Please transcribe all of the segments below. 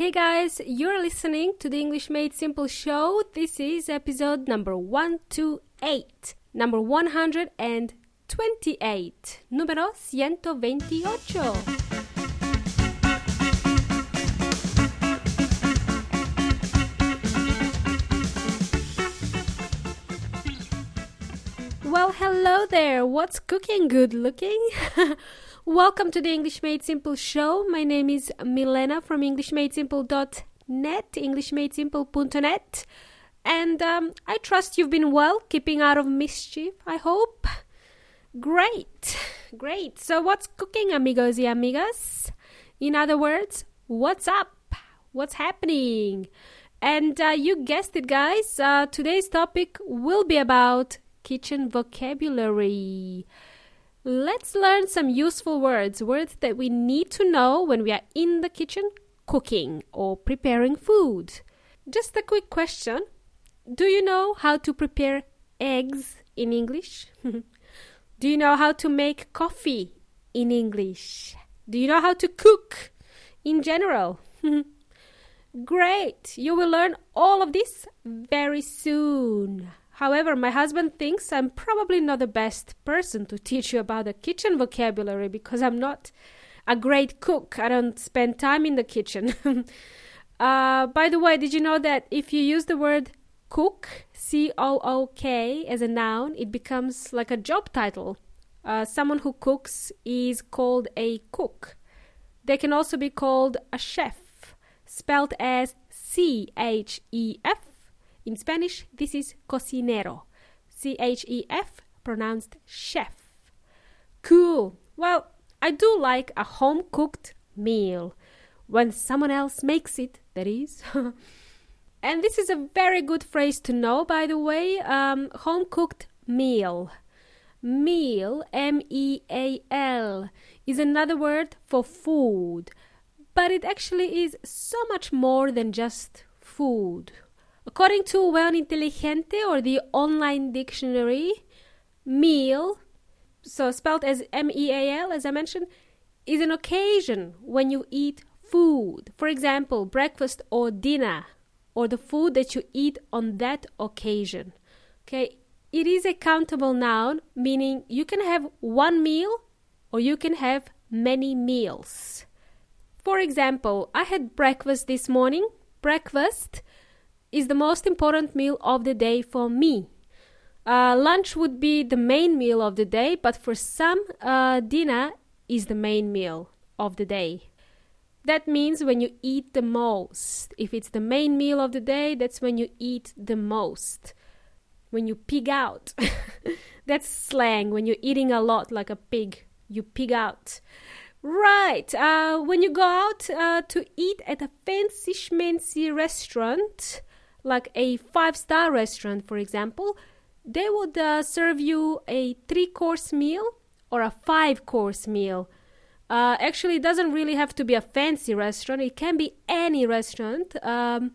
Hey guys, you're listening to the English Made Simple show. This is episode number 128, number 128, número 128. Well, hello there. What's cooking? Good looking? Welcome to the English Made Simple show. My name is Milena from EnglishMadeSimple.net, EnglishMadeSimple.net. And um, I trust you've been well, keeping out of mischief, I hope. Great, great. So, what's cooking, amigos y amigas? In other words, what's up? What's happening? And uh, you guessed it, guys. Uh, today's topic will be about kitchen vocabulary. Let's learn some useful words, words that we need to know when we are in the kitchen cooking or preparing food. Just a quick question Do you know how to prepare eggs in English? Do you know how to make coffee in English? Do you know how to cook in general? Great! You will learn all of this very soon. However, my husband thinks I'm probably not the best person to teach you about the kitchen vocabulary because I'm not a great cook. I don't spend time in the kitchen. uh, by the way, did you know that if you use the word cook, C O O K, as a noun, it becomes like a job title? Uh, someone who cooks is called a cook. They can also be called a chef, spelled as C H E F in Spanish, this is cocinero. C H E F, pronounced chef. Cool. Well, I do like a home cooked meal. When someone else makes it, that is. and this is a very good phrase to know, by the way. Um, home cooked meal. Meal, M E A L, is another word for food. But it actually is so much more than just food. According to Weon Inteligente or the online dictionary, meal, so spelled as M E A L, as I mentioned, is an occasion when you eat food. For example, breakfast or dinner, or the food that you eat on that occasion. Okay, it is a countable noun, meaning you can have one meal or you can have many meals. For example, I had breakfast this morning. Breakfast is the most important meal of the day for me. Uh, lunch would be the main meal of the day, but for some, uh, dinner is the main meal of the day. That means when you eat the most. If it's the main meal of the day, that's when you eat the most. When you pig out. that's slang. When you're eating a lot like a pig, you pig out. Right. Uh, when you go out uh, to eat at a fancy schmancy restaurant, like a five star restaurant, for example, they would uh, serve you a three course meal or a five course meal. Uh, actually, it doesn't really have to be a fancy restaurant, it can be any restaurant um,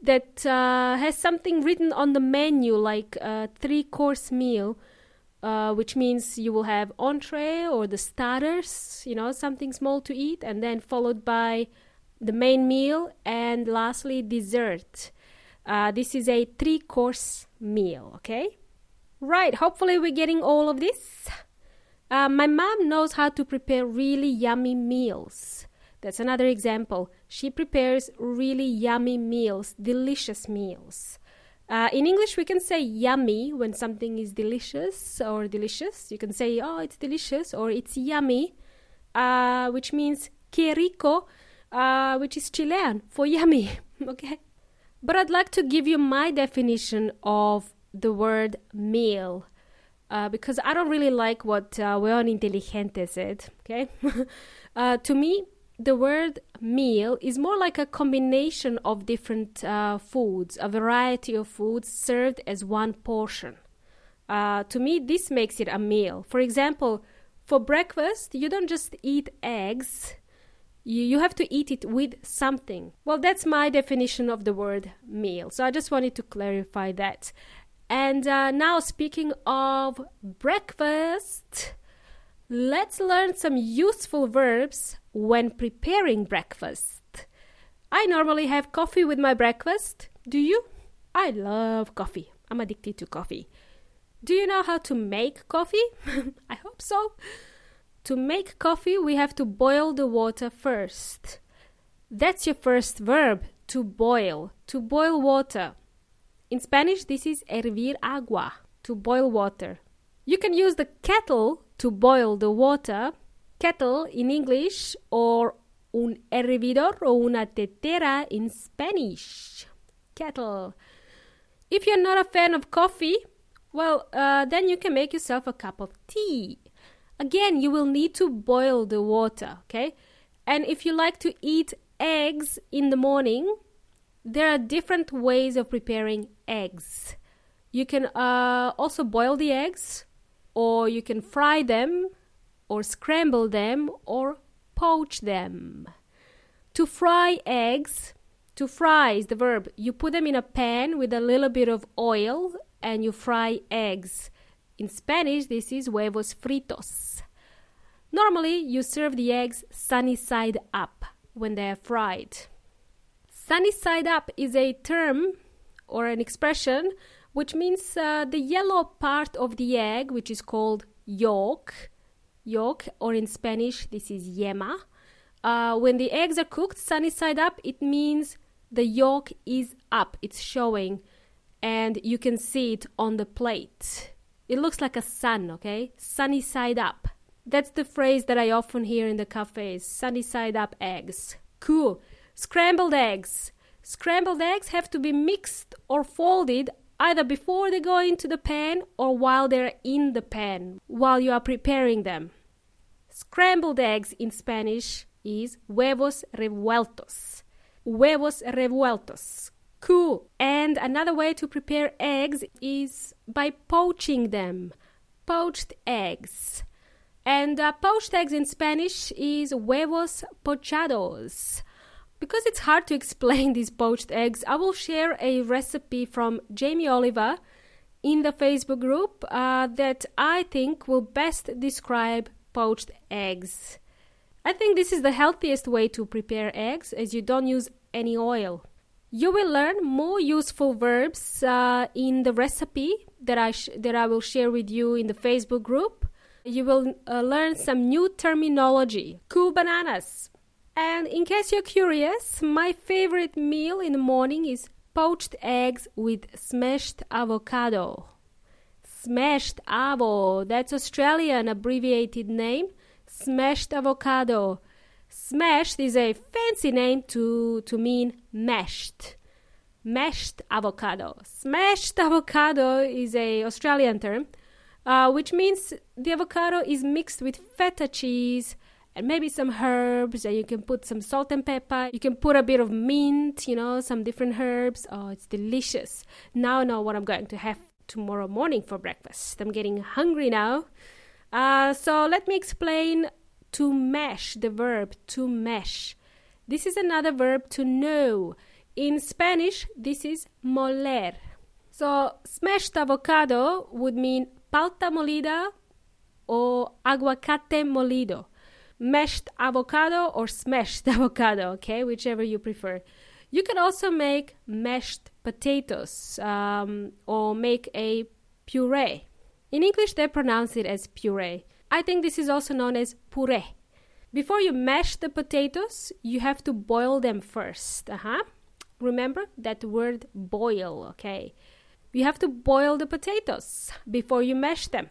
that uh, has something written on the menu, like a three course meal. Uh, which means you will have entree or the starters, you know, something small to eat, and then followed by the main meal, and lastly, dessert. Uh, this is a three course meal, okay? Right, hopefully, we're getting all of this. Uh, my mom knows how to prepare really yummy meals. That's another example. She prepares really yummy meals, delicious meals. Uh, in English, we can say yummy when something is delicious or delicious. You can say, oh, it's delicious or it's yummy, uh, which means que rico, uh, which is Chilean for yummy. okay? But I'd like to give you my definition of the word meal. Uh, because I don't really like what uh, Weon Inteligente said. Okay, uh, to me, the word meal is more like a combination of different uh, foods, a variety of foods served as one portion. Uh, to me, this makes it a meal. For example, for breakfast, you don't just eat eggs you, you have to eat it with something. Well, that's my definition of the word meal. So I just wanted to clarify that. And uh, now, speaking of breakfast, let's learn some useful verbs when preparing breakfast. I normally have coffee with my breakfast. Do you? I love coffee. I'm addicted to coffee. Do you know how to make coffee? I hope so. To make coffee, we have to boil the water first. That's your first verb, to boil, to boil water. In Spanish, this is hervir agua, to boil water. You can use the kettle to boil the water. Kettle in English or un hervidor o una tetera in Spanish. Kettle. If you're not a fan of coffee, well, uh, then you can make yourself a cup of tea. Again, you will need to boil the water, okay? And if you like to eat eggs in the morning, there are different ways of preparing eggs. You can uh, also boil the eggs, or you can fry them, or scramble them, or poach them. To fry eggs, to fry is the verb. You put them in a pan with a little bit of oil and you fry eggs. In Spanish, this is huevos fritos. Normally, you serve the eggs sunny side up when they are fried. Sunny side up is a term or an expression which means uh, the yellow part of the egg, which is called yolk, yolk, or in Spanish, this is yema. Uh, when the eggs are cooked sunny side up, it means the yolk is up, it's showing, and you can see it on the plate. It looks like a sun, okay? Sunny side up. That's the phrase that I often hear in the cafes sunny side up eggs. Cool. Scrambled eggs. Scrambled eggs have to be mixed or folded either before they go into the pan or while they're in the pan, while you are preparing them. Scrambled eggs in Spanish is huevos revueltos. Huevos revueltos. Cool. And another way to prepare eggs is by poaching them. Poached eggs. And uh, poached eggs in Spanish is huevos pochados. Because it's hard to explain these poached eggs, I will share a recipe from Jamie Oliver in the Facebook group uh, that I think will best describe poached eggs. I think this is the healthiest way to prepare eggs as you don't use any oil. You will learn more useful verbs uh, in the recipe that I, sh- that I will share with you in the Facebook group. You will uh, learn some new terminology. Cool bananas. And in case you're curious, my favorite meal in the morning is poached eggs with smashed avocado. Smashed avo, that's Australian abbreviated name. Smashed avocado. Smashed is a fancy name to, to mean mashed. Mashed avocado. Smashed avocado is a Australian term, uh, which means the avocado is mixed with feta cheese and maybe some herbs, and you can put some salt and pepper. You can put a bit of mint, you know, some different herbs. Oh, it's delicious. Now I know what I'm going to have tomorrow morning for breakfast. I'm getting hungry now. Uh, so let me explain to mash, the verb to mash. This is another verb to know. In Spanish, this is moler. So, smashed avocado would mean palta molida or aguacate molido. Mashed avocado or smashed avocado, okay, whichever you prefer. You can also make mashed potatoes um, or make a puree. In English, they pronounce it as puree. I think this is also known as puree. Before you mash the potatoes, you have to boil them first. Uh-huh. Remember that word boil, okay? You have to boil the potatoes before you mash them.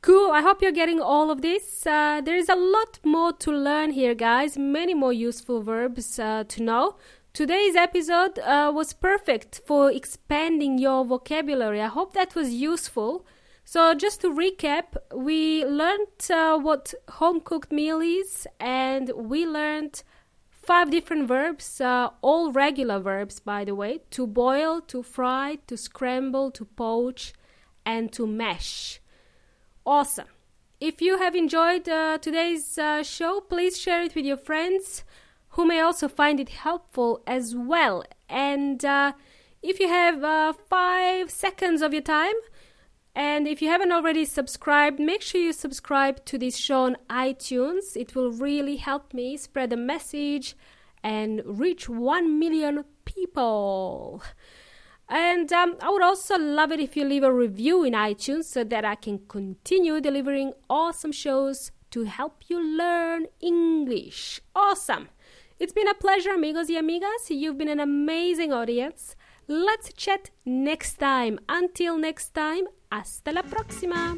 Cool, I hope you're getting all of this. Uh, there is a lot more to learn here, guys. Many more useful verbs uh, to know. Today's episode uh, was perfect for expanding your vocabulary. I hope that was useful. So, just to recap, we learned uh, what home cooked meal is, and we learned five different verbs, uh, all regular verbs, by the way to boil, to fry, to scramble, to poach, and to mash. Awesome. If you have enjoyed uh, today's uh, show, please share it with your friends who may also find it helpful as well. And uh, if you have uh, five seconds of your time, and if you haven't already subscribed, make sure you subscribe to this show on iTunes. It will really help me spread the message and reach 1 million people. And um, I would also love it if you leave a review in iTunes so that I can continue delivering awesome shows to help you learn English. Awesome! It's been a pleasure, amigos y amigas. You've been an amazing audience. Let's chat next time. Until next time, hasta la próxima.